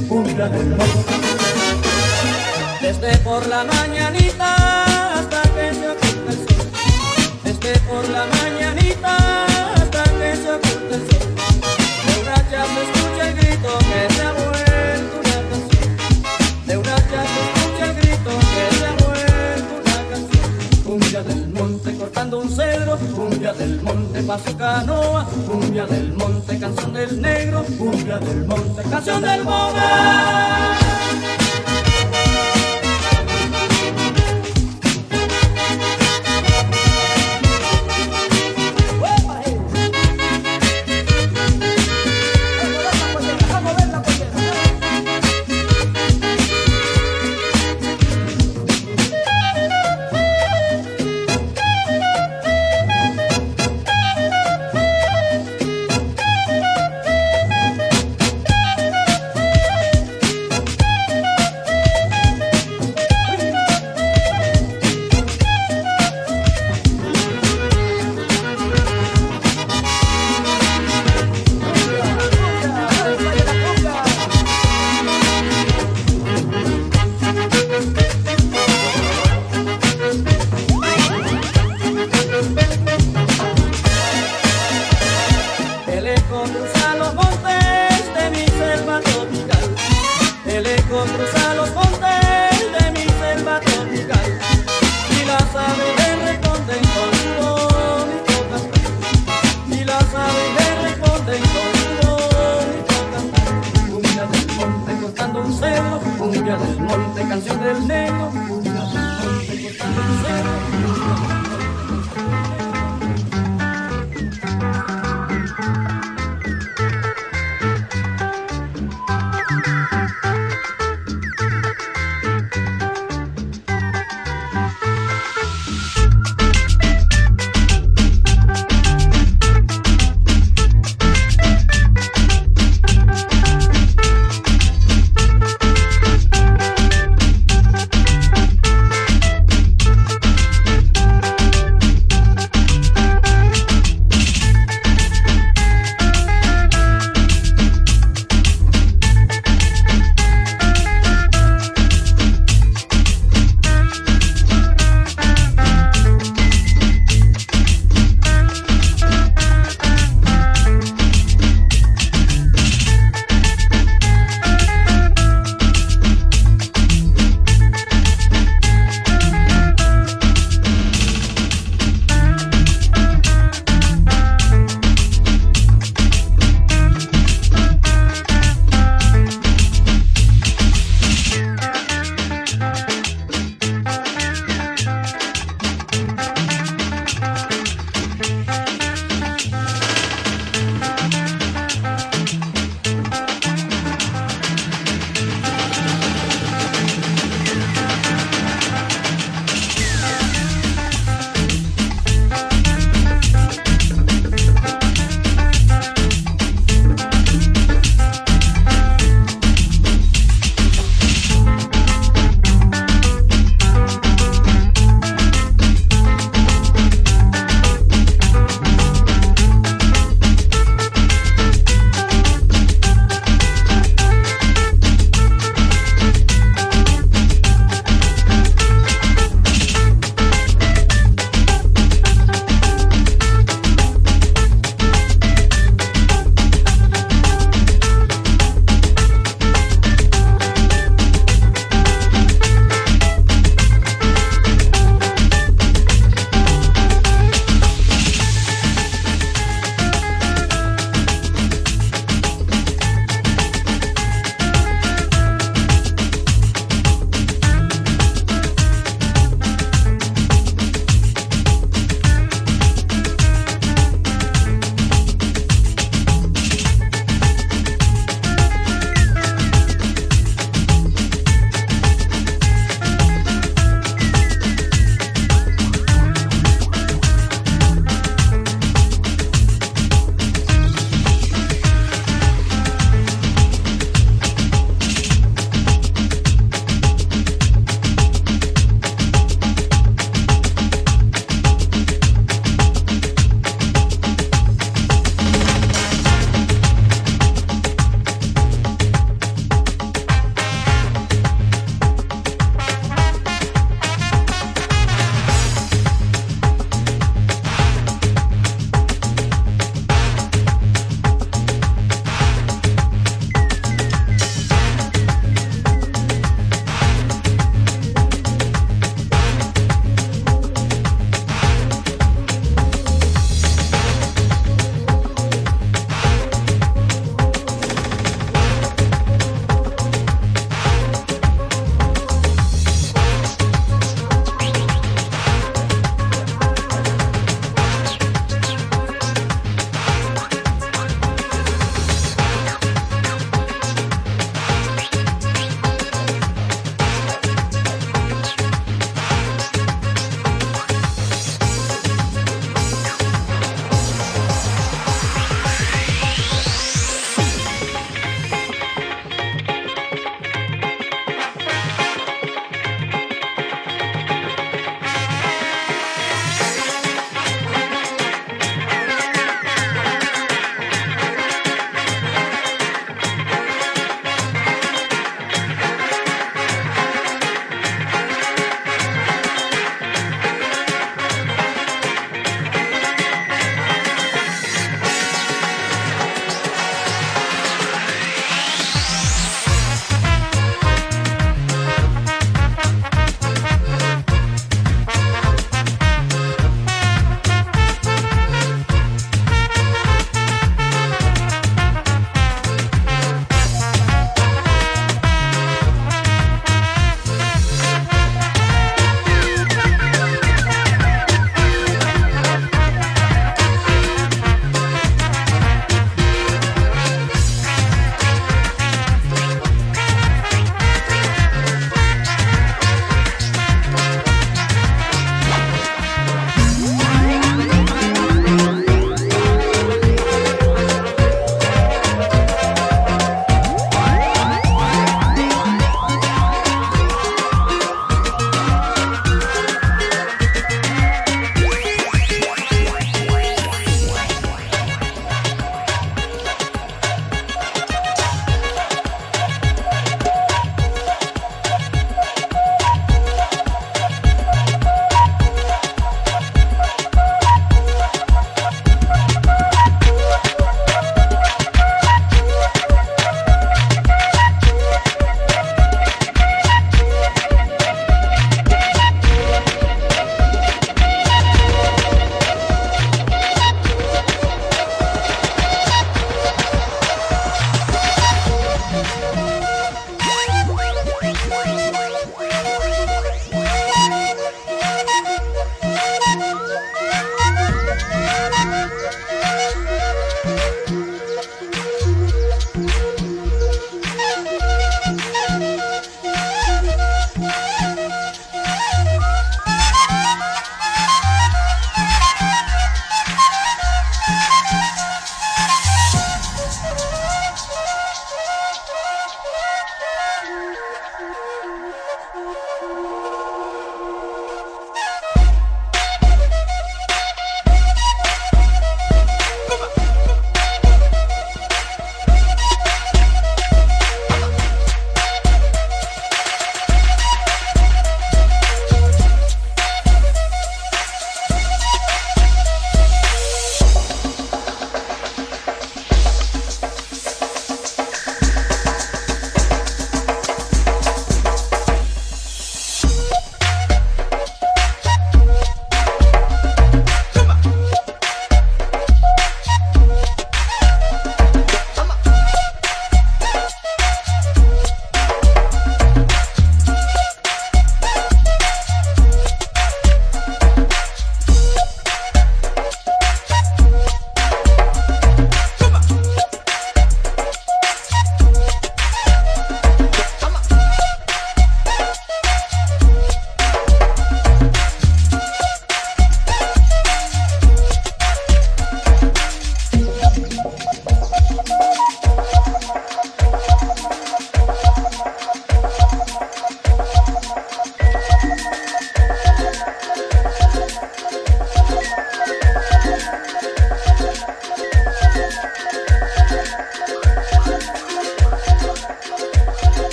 Del monte. Desde por la mañanita hasta que se oculta el sol, desde por la mañanita hasta que se oculta el sol, de una se escucha el grito que se ha vuelto una canción, de una se escucha el grito que se ha vuelto una canción, cumbia del monte cortando un cedro, cumbia del monte pa' su canoa, cumbia del monte, canción del cumbia del monte, canción del boga.